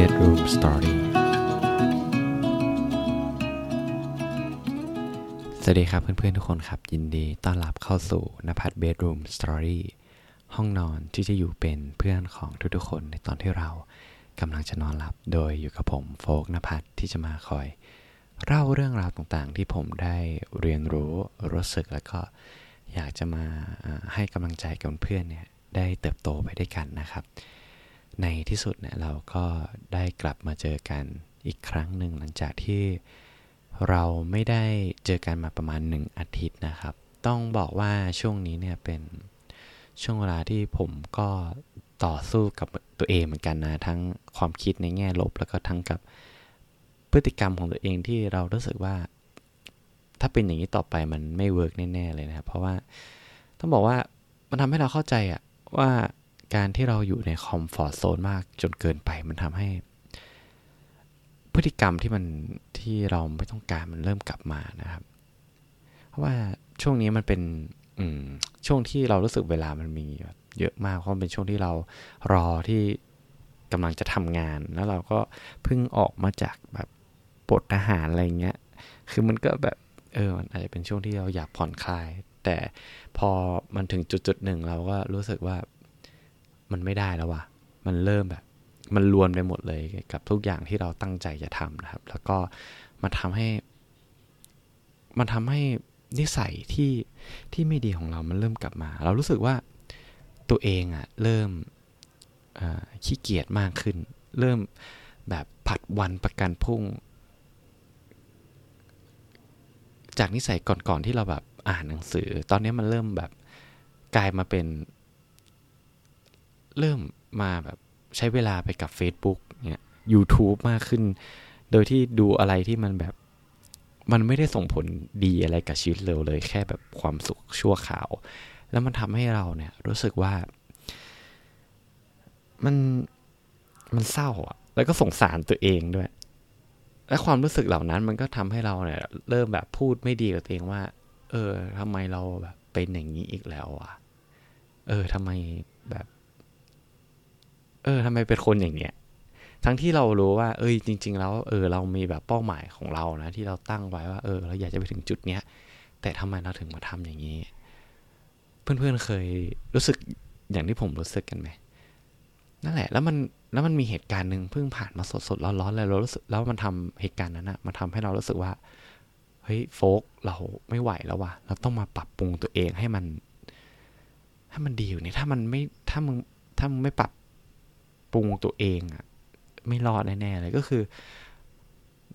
Bedroom Story สวัสดีครับเพื่อนๆทุกคนครับ ยินดีต้อนรับเข้าสู่นภัทร Bedroom Story ห้องนอนที่จะอยู่เป็นเพื่อนของทุกๆคนในตอนที่เรากำลังจะนอนหลับ โดยอยู่กับผมโฟกนภัทรที่จะมาคอย เล่าเรื่องราวต่างๆ ที่ผมได้เรียนรู้รู้สึกแล้วก็อยากจะมาให้กำลังใจกับเพื่อนเนี่ยได้เติบโตไปด้วยกันนะครับ ในที่สุดเนี่ยเราก็ได้กลับมาเจอกันอีกครั้งหนึ่งหลังจากที่เราไม่ได้เจอกันมาประมาณหนึ่งอาทิตย์นะครับ ต้องบอกว่าช่วงนี้เนี่ยเป็นช่วงเวลาที่ผมก็ต่อสู้กับตัวเองเหมือนกันนะทั้งความคิดในแง่ลบ แล้วก็ทั้งกับพฤติกรรมของตัวเองที่เรารู้สึกว่า ถ้าเป็นอย่างนี้ต่อไปมันไม่เวิร์กแน่ๆเลยนะครับเพราะว่าต้องบอกว่ามันทำให้เราเข้าใจอะว่า การที่เราอยู่ในคอมฟอร์ทโซนมากจนเกินไปมันทำให้ พฤติกรรมที่มันที่เราไม่ต้องการมันเริ่มกลับมานะครับ เพราะว่าช่วงนี้มันเป็นช่วงที่เรารู้สึกเวลามันมีเยอะมากเพราะมันเป็นช่วงที่เรารอที่กำลังจะทำงาน แล้วเราก็เพิ่งออกมาจากแบบปลดทหารอะไรเงี้ย คือมันก็แบบเออมันอาจจะเป็นช่วงที่เราอยากผ่อนคลาย แต่พอมันถึงจุดจุดหนึ่งเราก็รู้สึกว่า มันไม่ได้แล้วว่ะ มันเริ่มแบบ มันรวนไปหมดเลยกับทุกอย่างที่เราตั้งใจจะทำนะครับ แล้วก็มันทำให้ มันทำให้นิสัยที่ที่ไม่ดีของเรามันเริ่มกลับมา เรารู้สึกว่าตัวเองอะ่ะเริ่มขี้เกียจมากขึ้น เริ่มแบบผัดวันประกันพรุ่ง จากนิสัยก่อนๆที่เราแบบอ่านหนังสือ ตอนนี้มันเริ่มแบบกลายมาเป็น เริ่มมาแบบใช้เวลาไปกับ Facebook เนี่ย YouTube มากขึ้น โดยที่ดูอะไรที่มันแบบ มันไม่ได้ส่งผลดีอะไรกับชีวิตเราเลย แค่แบบความสุขชั่วขาว แล้วมันทำให้เราเนี่ย รู้สึกว่า มันมันเศร้าอะแล้วก็สงสารตัวเองด้วย และความรู้สึกเหล่านั้นมันก็ทำให้เราเนี่ย เริ่มแบบพูดไม่ดีกับตัวเองว่า เออทำไมเราแบบเป็นอย่างนี้อีกแล้วอะ เออทำไมแบบ เออทำไมเป็นคนอย่างเงี้ยทั้งที่เรารู้ว่า เอ้ยจริง ๆ แล้วเออเรามีแบบเป้าหมายของเรานะ ที่เราตั้งไว้ว่า เออ เราอยากจะไปถึงจุดเนี้ย แต่ทำไมเราถึงมาทำอย่างนี้ เพื่อนๆเคยรู้สึกอย่างที่ผมรู้สึกกันไหมนั่นแหละ แล้วมันแล้วมันมีเหตุการณ์หนึ่งเพิ่งผ่านมาสดๆร้อนๆเลยเรารู้สึกแล้วมันทำเหตุการณ์นั้นอะมันทำให้เรารู้สึกว่าเฮ้ยโฟกเราไม่ไหวแล้วว่ะเราต้องมาปรับปรุงตัวเองให้มัน ให้มันดีอยู่นี่ถ้ามันไม่ถ้ามึงถ้ามึงไม่ปรับ รุงตัวเองอะไม่รอดแน่ๆเลยก็คือ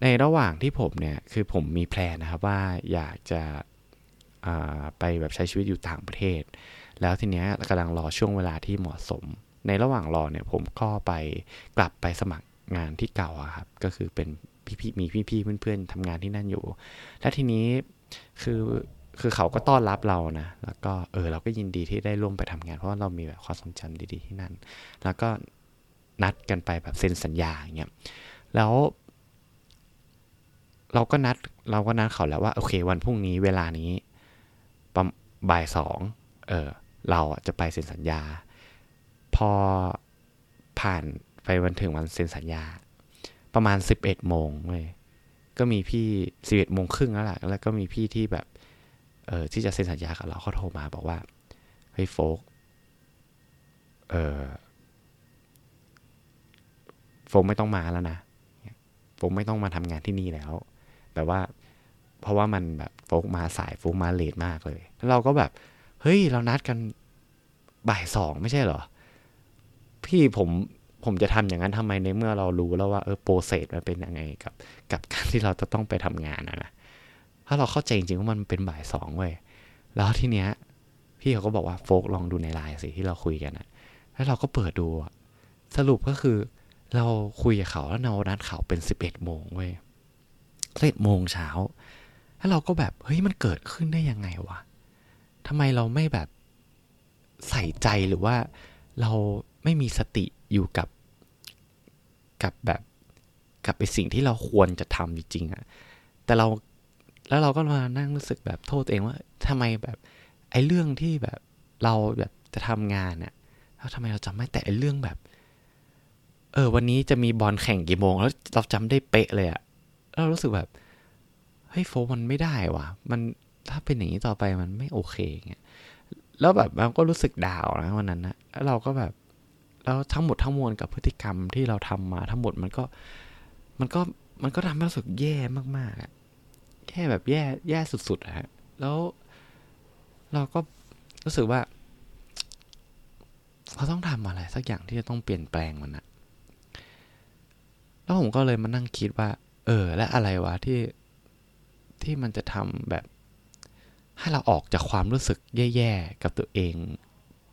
ในระหว่างที่ผมเนี่ย คือผมมีแพลนนะครับว่าอยากจะไปแบบใช้ชีวิตอยู่ต่างประเทศ แล้วทีเนี้ยกำลังรอช่วงเวลาที่เหมาะสม ในระหว่างรอเนี่ยผมก็ไปกลับไปสมัครงานที่เก่าครับ ก็คือเป็นพี่ๆมีพี่ๆเพื่อนๆทำงานที่นั่นอยู่ และทีนี้คือคือเขาก็ต้อนรับเรานะ แล้วก็เออเราก็ยินดีที่ได้ร่วมไปทำงาน เพราะว่าเรามีแบบความทรงจำดีๆที่นั่น แล้วก็ นัดกันไปแบบเซ็นสัญญาอย่างเงี้ยแล้วเราก็นัดเราก็นัดเขาแล้วว่าโอเค วันพรุ่งนี้เวลานี้ประบ่ายสองเออเราจะไปเซ็นสัญญา พอผ่านไปวันถึงวันเซ็นสัญญา ประมาณสิบเอ็ดโมงเว้ยก็มีพี่สิบเอ็ดโมงครึ่งแล้วแหละแล้วก็มีพี่ที่แบบเออที่จะเซ็นสัญญากับเราเขาโทรมาบอกว่าเฮ้ยโฟกเออ โฟมไม่ต้องมาแล้วนะโฟมไม่ต้องมาทำงานที่นี่แล้ว แบบว่า เพราะว่ามันแบบโฟกมาสายโฟกมาเลทมากเลย แล้วเราก็แบบ เฮ้ย เรานัดกันบ่ายสองไม่ใช่เหรอ พี่ผมผมจะทำอย่างนั้นทำไมในเมื่อเรารู้แล้วว่าเออโปรเซสมันเป็นยังไงกับ กับการที่เราจะต้องไปทำงานนะนะถ้าเราเข้าใจจริงๆว่ามันเป็นบ่ายสองเว้ยแล้วทีเนี้ย พี่เขาก็บอกว่าโฟกลองดูในไลน์สิที่เราคุยกันนะแล้วเราก็เปิดดูสรุปก็คือ เราคุยกับเขาแล้วเรานัดเขาเป็นสิบเอ็ดโมงเว้ยสิบเอ็ดโมงเช้า แล้วเราก็แบบเฮ้ยมันเกิดขึ้นได้ยังไงวะทำไมเราไม่แบบใส่ใจหรือว่าเราไม่มีสติอยู่กับกับแบบกับไปสิ่งที่เราควรจะทำจริงๆอะแต่เราแล้วเราก็มานั่งรู้สึกแบบโทษตัวเองว่าทำไมแบบไอ้เรื่องที่แบบเราแบบจะทำงานเนี่ยแล้วทำไมเราจำไม่แต่ไอ้เรื่องแบบ เออ วันนี้จะมีบอลแข่งกี่โมง แล้วเราจำได้เป๊ะเลยอะเรารู้สึกแบบ เฮ้ยโฟมันไม่ได้ว่ะ มันถ้าเป็นอย่างนี้ต่อไปมันไม่โอเคเงี้ยแล้วแบบมันก็รู้สึกดาวนะวันนั้นนะแล้วเราก็แบบแล้วทั้งหมดทั้งมวลกับพฤติกรรมที่เราทำมาทั้งหมดมันก็ มันก็มันก็ทำให้รู้สึกแย่มากๆอะแย่แบบแย่แย่สุดๆอะฮะแล้วเราก็รู้สึกว่า เราต้องทำอะไรสักอย่างที่จะต้องเปลี่ยนแปลงมันนะ แล้วผมก็เลยมานั่งคิดว่า เออ และอะไรวะที่ที่มันจะทำแบบ ให้เราออกจากความรู้สึกแย่ๆกับตัวเอง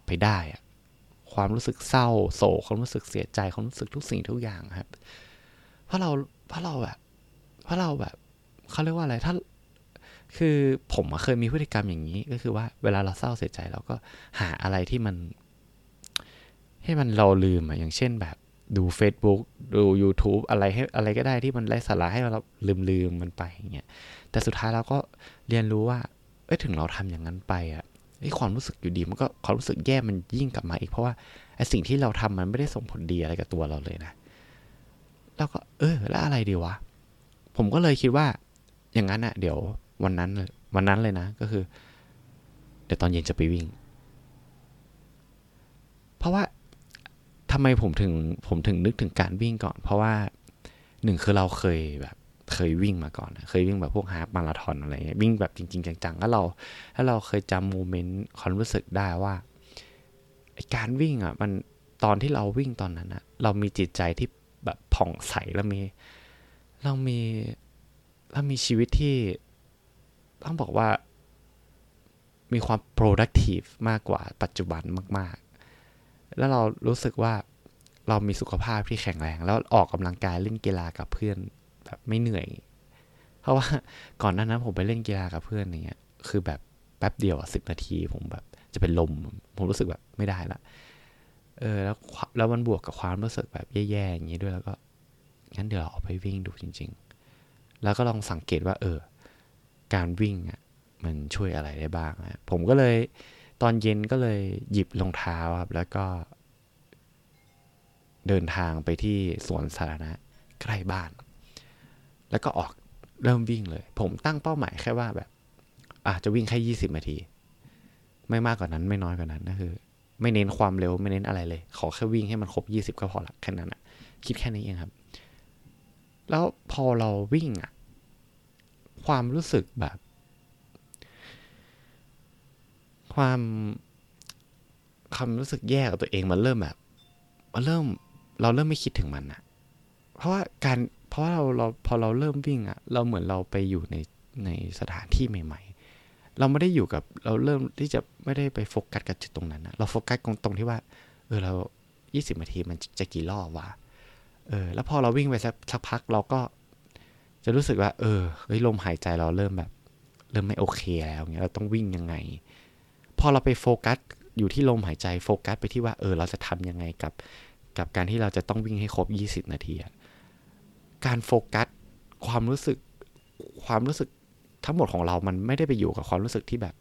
ไปได้อะความรู้สึกเศร้าโศกความรู้สึกเสียใจความรู้สึกทุกสิ่งทุกอย่างครับ เพราะเราเพราะเราแบบเพราะเราแบบเขาเรียกว่าอะไรถ้าคือผมเคยมีพฤติกรรมอย่างนี้ก็คือว่าเวลาเราเศร้าเสียใจเราก็หาอะไรที่มัน ให้มันเราลืมอะอย่างเช่นแบบ ดู Facebook ดู YouTube อะไรให้อะไรก็ได้ที่มันไร้สาระให้เราลืมลืมมันไปอย่างเงี้ยแต่สุดท้ายเราก็เรียนรู้ว่าเอ้ยถึงเราทำอย่างนั้นไปอะไอ้ความรู้สึกอยู่ดีมันก็ความรู้สึกแย่มันยิ่งกลับมาอีกเพราะว่าไอ้สิ่งที่เราทำมันไม่ได้ส่งผลดีอะไรกับตัวเราเลยนะแล้วก็เออแล้วอะไรดีวะ ผมก็เลยคิดว่า อย่างนั้นอะเดี๋ยววันนั้นวันนั้นเลยนะ ก็คือ เดี๋ยวตอนเย็นจะไปวิ่ง เพราะว่า ทำไมผมถึงผมถึงนึกถึงการวิ่งก่อน เพราะว่าหนึ่งคือเราเคยแบบเคยวิ่งมาก่อนเคยวิ่งแบบพวกฮาฟมาราธอนอะไรเงี้ยวิ่งแบบจริง ๆ จังๆแล้วเราแล้วเราเคยจำโมเมนต์ความรู้สึกได้ว่าการวิ่งอะมันตอนที่เราวิ่งตอนนั้นอะ เรามีจิตใจที่แบบผ่องใสแล้วมี เรามีเรามีชีวิตที่ต้องบอกว่ามีความ productive มากกว่าปัจจุบันมาก แล้วเรารู้สึกว่าเรามีสุขภาพที่แข็งแรง แล้วออกกำลังกายเล่นกีฬากับเพื่อนแบบไม่เหนื่อย เพราะว่าก่อนหน้านั้นผมไปเล่นกีฬากับเพื่อนอย่างเงี้ย คือแบบแป๊บเดียวสิบนาที ผมแบบจะเป็นลม ผมรู้สึกแบบไม่ได้ละ เออ แล้วแล้วมันบวกกับความรู้สึกแบบแย่ๆอย่างนี้ด้วยแล้วก็งั้นเดี๋ยวเราออกไปวิ่งดูจริง ๆ แล้วก็ลองสังเกตว่า เออ การวิ่งอะมันช่วยอะไรได้บ้างนะผมก็เลย ตอนเย็นก็เลยหยิบรองเท้าครับ แล้วก็ เดินทางไปที่สวนสาธารณะใกล้บ้าน แล้วก็ออกเริ่มวิ่งเลย ผมตั้งเป้าหมายแค่ว่าแบบอาจจะวิ่งแค่ยี่สิบนาที ไม่มากกว่านั้นไม่น้อยกว่านั้นก็คือ ไม่เน้นความเร็วไม่เน้นอะไรเลย ขอแค่วิ่งให้มันครบยี่สิบก็พอละแค่นั้นอะคิดแค่นี้เองครับ แล้วพอเราวิ่งอะความรู้สึกแบบ ความความรู้สึกแย่กับตัวเองมันเริ่มแบบมันเริ่มเราเริ่มไม่คิดถึงมันอะเพราะว่าการเพราะเราเราพอเราเริ่มวิ่งอะเราเหมือนเราไปอยู่ในในสถานที่ใหม่ ๆ เราไม่ได้อยู่กับเราเริ่มที่จะไม่ได้ไปโฟกัสกับจุดตรงนั้นนะเราโฟกัสตรงที่ว่าเออเรา 20นาทีมันจะกี่รอบวะเออ แล้วพอเราวิ่งไปสักสักพักเราก็จะรู้สึกว่า เออเฮ้ยลมหายใจเราเริ่มแบบ เริ่มไม่โอเคแล้วเงี้ยเราต้องวิ่งยังไง พอเราไปโฟกัสอยู่ที่ลมหายใจโฟกัสไปที่ว่าเออเราจะทำยังไงกับ กับการที่เราจะต้องวิ่งให้ครบ 20 นาทีการโฟกัสความรู้สึกความรู้สึกทั้งหมดของเรามันไม่ได้ไปอยู่กับความรู้สึกที่แบบ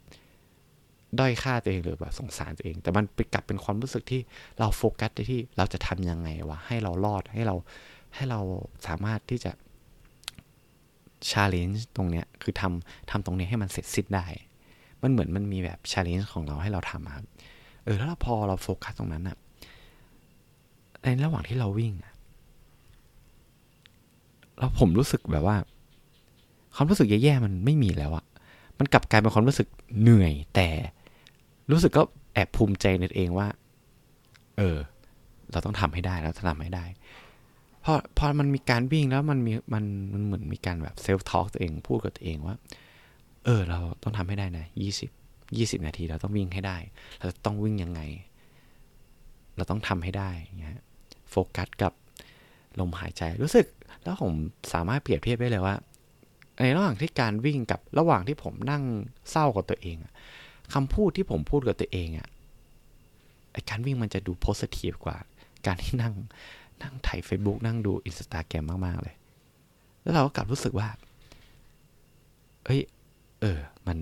ด้อยค่าตัวเองหรือแบบสงสารตัวเอง แต่มันไปกลับเป็นความรู้สึกที่เราโฟกัสไปที่เราจะทำยังไงวะให้เรารอดให้เราให้เราสามารถที่จะ challenge ตรงเนี้ยคือทำทำตรงนี้ให้มันเสร็จสิ้นได้ มันเหมือนมันมีแบบ challenge ของเราให้เราทำครับเออแล้วพอเราโฟกัสตรงนั้นอะในระหว่างที่เราวิ่งอะแล้วผมรู้สึกแบบว่า ความรู้สึกแย่ๆมันไม่มีแล้วอะมันกลับกลายเป็นความรู้สึกเหนื่อย แต่รู้สึกก็แอบภูมิใจในตัวเองว่า เออ เราต้องทำให้ได้แล้วทำให้ได้พอพอมันมีการวิ่งแล้วมันมีมันมันเหมือนมีการแบบ self-talk ตัวเองพูดกับตัวเองว่า เออ เราต้องทำให้ได้นะยี่สิบยี่สิบนาทีเราต้องวิ่งให้ได้ เราต้องวิ่งยังไง เราต้องทำให้ได้เงี้ยโฟกัสกับลมหายใจรู้สึกแล้วผมสามารถเปรียบเทียบได้เลยว่า ในระหว่างที่การวิ่งกับระหว่างที่ผมนั่งเศร้ากับตัวเองคำพูดที่ผมพูดกับตัวเองอะการวิ่งมันจะดูโพสทีฟกว่า การที่นั่งนั่งถ่าย Facebook นั่งดูอินสตาแกรมมาก ๆ เลย แล้วเราก็กลับรู้สึกว่าเอ้ย เออ มัน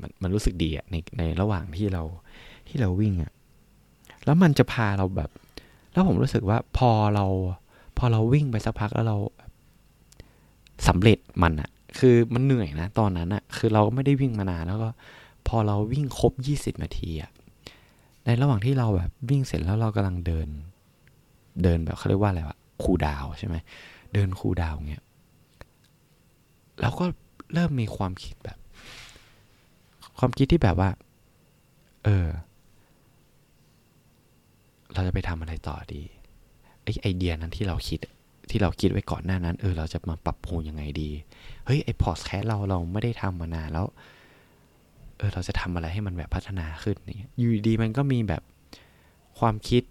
มันมันรู้สึกดีอะในในระหว่างที่เราที่เราวิ่งอะแล้วมันจะพาเราแบบ แล้วผมรู้สึกว่าพอเรา พอเราวิ่งไปสักพักแล้วเราสำเร็จมันอะคือมันเหนื่อยนะตอนนั้นอะคือเราไม่ได้วิ่งมานานแล้วก็ พอเราวิ่งครบยี่สิบนาทีอะในระหว่างที่เราแบบวิ่งเสร็จแล้วเรากำลังเดิน เดินแบบเขาเรียกว่าอะไรวะคูดาวใช่ไหมเดินคูดาวเงี้ยเราก็ เริ่มมีความคิดแบบ ความคิดที่แบบว่า เออ เราจะไปทำอะไรต่อดีไอ้ไอเดียนั้นที่เราคิดที่เราคิดไว้ก่อนหน้านั้น เออ เราจะมาปรับปรุงยังไงดี เฮ้ย ไอพอสแคสเราเราไม่ได้ทำมานานแล้ว เออ เราจะทำอะไรให้มันแบบพัฒนาขึ้นนี่อยู่ดีมันก็มีแบบความคิด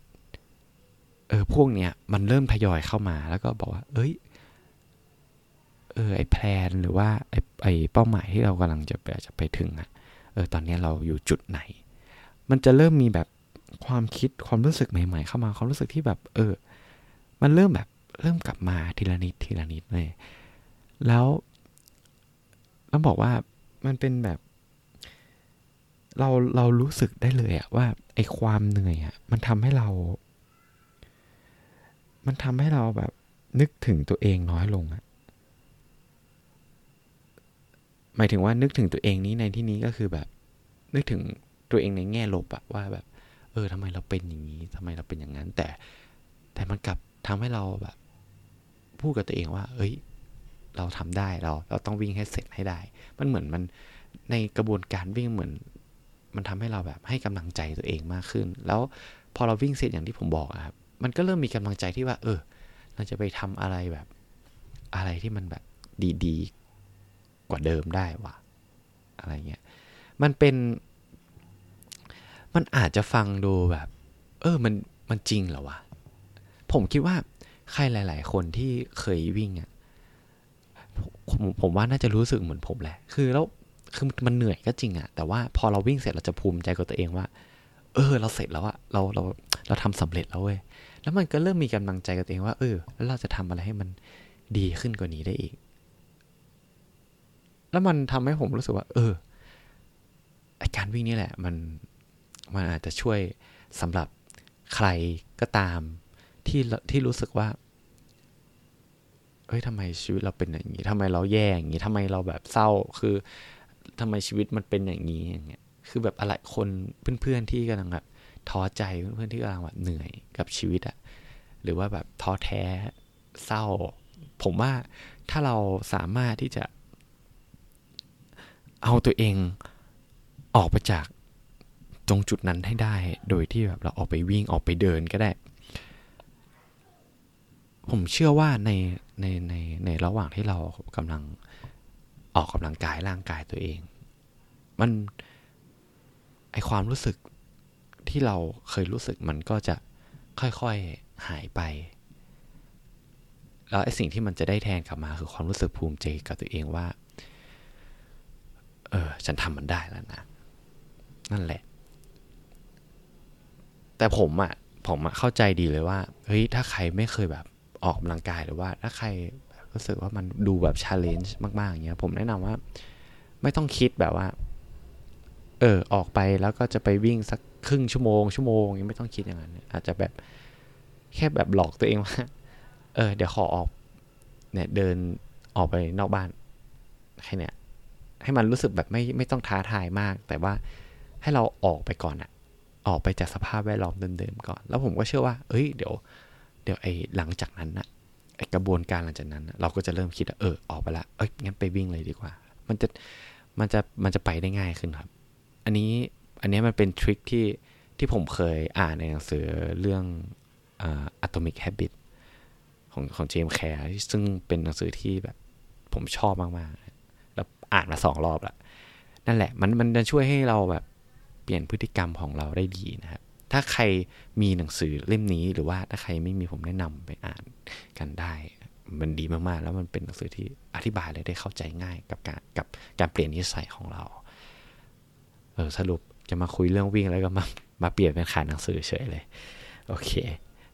เออ พวกเนี้ย มันเริ่มทยอยเข้ามา แล้วก็บอกว่า เอ้ย เออไอ้ plan หรือว่าไอ้ไอเป้าหมายที่เรากำลังจะไปจะไปถึงอะเออตอนนี้เราอยู่จุดไหน มันจะเริ่มมีแบบความคิดความรู้สึกใหม่ ๆ เข้ามาความรู้สึกที่แบบ เออ มันเริ่มแบบเริ่มกลับมาทีละนิดทีละนิดเลยแล้วต้องบอกว่ามันเป็นแบบ เราเรารู้สึกได้เลยอะว่าไอความเหนื่อยอะมันทำให้เรา มันทำให้เราแบบนึกถึงตัวเองน้อยลงอะ หมายถึงว่านึกถึงตัวเองนี้ในที่นี้ก็คือแบบ นึกถึงตัวเองในแง่ลบอะว่าแบบ เออทำไมเราเป็นอย่างนี้ทำไมเราเป็นอย่างนั้น แต่ แต่มันกลับทำให้เราแบบ พูดกับตัวเองว่า เอ้ย เราทำได้เรา เราต้องวิ่งให้เสร็จให้ได้ มันเหมือนมันในกระบวนการวิ่งเหมือน มันทำให้เราแบบให้กำลังใจตัวเองมากขึ้น แล้วพอเราวิ่งเสร็จอย่างที่ผมบอกครับ มันก็เริ่มมีกำลังใจที่ว่า เออ เราจะไปทำอะไรแบบ อะไรที่มันแบบดี กว่าเดิมได้วะอะไรเงี้ยมันเป็น มันอาจจะฟังดูแบบ เออมันมันจริงเหรอวะผมคิดว่าใครหลาย ๆ คนที่เคยวิ่งอะ่ะผมผมว่าน่าจะรู้สึกเหมือนผมแหละ คือแล้วคือมันเหนื่อยก็จริงอะ่ะแต่ว่าพอเราวิ่งเสร็จเราจะภูมิใจกับตัวเองว่า เออ เราเสร็จแล้วอะเราเราเราทำสำเร็จแล้วเว้ยแล้วมันก็เริ่มมีกำลังใจกับตัวเองว่าเออแล้วเราจะทำอะไรให้มันดีขึ้นกว่านี้ได้อีก แล้วมันทำให้ผมรู้สึกว่า เออไอการวิ่งนี่แหละ มันมันอาจจะช่วยสำหรับใครก็ตามที่ที่รู้สึกว่าเฮ้ยทำไมชีวิตเราเป็นอย่างนี้ทำไมเราแย่อย่างนี้ทำไมเราแบบเศร้า คือทำไมชีวิตมันเป็นอย่างนี้อย่างเงี้ย คือแบบอะไรคนเพื่อนๆที่กำลังแบบท้อใจเพื่อนๆที่กำลังแบบเหนื่อยกับชีวิตอะหรือว่าแบบท้อแท้เศร้า ผมว่าถ้าเราสามารถที่จะ เอาตัวเองออกไปจากตรงจุดนั้นให้ได้ โดยที่แบบเราออกไปวิ่งออกไปเดินก็ได้ ผมเชื่อว่าในในในในระหว่างที่เรากำลังออกกำลังกายร่างกายตัวเอง มันไอความรู้สึกที่เราเคยรู้สึกมันก็จะค่อยๆหายไป แล้วไอสิ่งที่มันจะได้แทนกลับมาคือความรู้สึกภูมิใจกับตัวเองว่า เออ ฉันทำมันได้แล้วนะ นั่นแหละ แต่ผมอะ่ะ ผมอะเข้าใจดีเลยว่า เฮ้ย ถ้าใครไม่เคยแบบออกกำลังกายหรือว่า ถ้าใครรู้สึกว่ามันดูแบบชาเลนจ์มากๆอย่างเงี้ย ผมแนะนำว่า ไม่ต้องคิดแบบว่า เออ ออกไปแล้วก็จะไปวิ่งสักครึ่งชั่วโมง ชั่วโมงยังไม่ต้องคิดอย่างนั้น อาจจะแบบแค่แบบหลอกตัวเองว่า เออ เดี๋ยวขอออก เนี่ย เดินออกไปนอกบ้านแค่เนี้ย ให้มันรู้สึกแบบไม่ไม่ต้องท้าทายมาก แต่ว่าให้เราออกไปก่อนอะออกไปจากสภาพแวดล้อมเดิมๆก่อน แล้วผมก็เชื่อว่า เอ้ย เดี๋ยว เดี๋ยวไอ้หลังจากนั้นนะไอ้กระบวนการหลังจากนั้นเราก็จะเริ่มคิดเออออกไปละ เอ้ยงั้นไปวิ่งเลยดีกว่า มันจะมันจะมันจะไปได้ง่ายขึ้นครับ อันนี้อันนี้มันเป็นทริคที่ที่ผมเคยอ่านในหนังสือเรื่อง Atomic Habit ของของเจมส์แคร์ซึ่งเป็นหนังสือที่แบบผมชอบมากๆ อ่านมาสองรอบละนั่นแหละมันมันจะช่วยให้เราแบบเปลี่ยนพฤติกรรมของเราได้ดีนะครับ ถ้าใครมีหนังสือเล่มนี้หรือว่าถ้าใครไม่มีผมแนะนำไปอ่านกันได้ มันดีมากๆ แล้วมันเป็นหนังสือที่อธิบายเลยได้เข้าใจง่ายกับการกับการเปลี่ยนนิสัยของเรา เออสรุปจะมาคุยเรื่องวิ่งแล้วก็มามาเปลี่ยนเป็นขายหนังสือเฉยเลย โอเค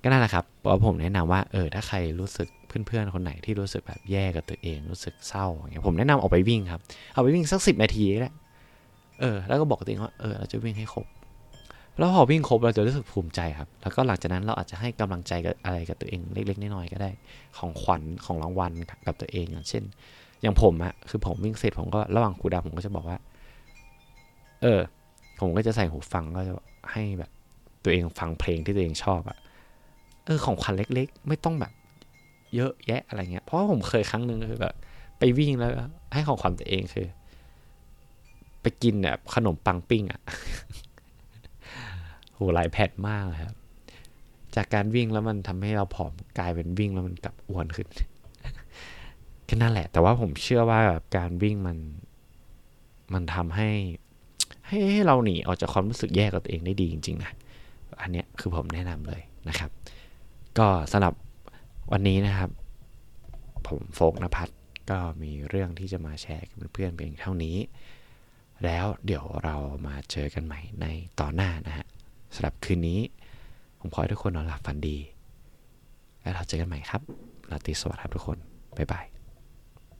ก็นั่นแหละครับเพราะผมแนะนำว่าเออถ้าใครรู้สึก เพื่อนๆคนไหนที่รู้สึกแบบแย่กับตัวเองรู้สึกเศร้าอย่างเงี้ยผมแนะนำออกไปวิ่งครับเอาไปวิ่งสักสิบนาทีก็ได้เออแล้วก็บอกตัวเองว่าเออเราจะวิ่งให้ครบแล้วพอวิ่งครบเราจะรู้สึกภูมิใจครับ แล้วก็หลังจากนั้นเราอาจจะให้กำลังใจกับอะไรกับตัวเองเล็ก ๆน้อยๆก็ได้ ของขวัญของรางวัลกับตัวเองอย่างเช่น อย่างผมอะคือผมวิ่งเสร็จผมก็ระหว่างคูดาผมก็จะบอกว่า เออ ผมก็จะใส่หูฟังก็จะให้แบบตัวเองฟังเพลงที่ตัวเองชอบอะเออของขวัญเล็ก ๆ ไม่ต้องแบบ เยอะแยะอะไรเงี้ย เพราะว่าผมเคยครั้งหนึ่งคือแบบไปวิ่งแล้ว ให้ของขวัญตัวเองคือ ไปกินแบบขนมปังปิ้งอะโหหลายแผ่นมากเลยครับ จากการวิ่งแล้วมันทำให้เราผอมกลายเป็นวิ่งแล้วมันกลับอ้วนขึ้นแค่นั้นแหละ แต่ว่าผมเชื่อว่าแบบการวิ่งมัน มันทำให้ให้ ให้เราหนีออกจากความรู้สึกแย่กับตัวเองได้ดีจริงๆนะ อันเนี้ยคือผมแนะนำเลยนะครับ ก็สำหรับ วันนี้นะครับ ผมโฟกนภัทรก็มีเรื่องที่จะมาแชร์กับเพื่อนๆเพียงเท่านี้ แล้วเดี๋ยวเรามาเจอกันใหม่ในตอนหน้านะฮะสำหรับคืนนี้ ผมขอให้ทุกคนนอนหลับฝันดี แล้วเราเจอกันใหม่ครับราตรีสวัสดิ์ครับทุกคน บ๊ายบาย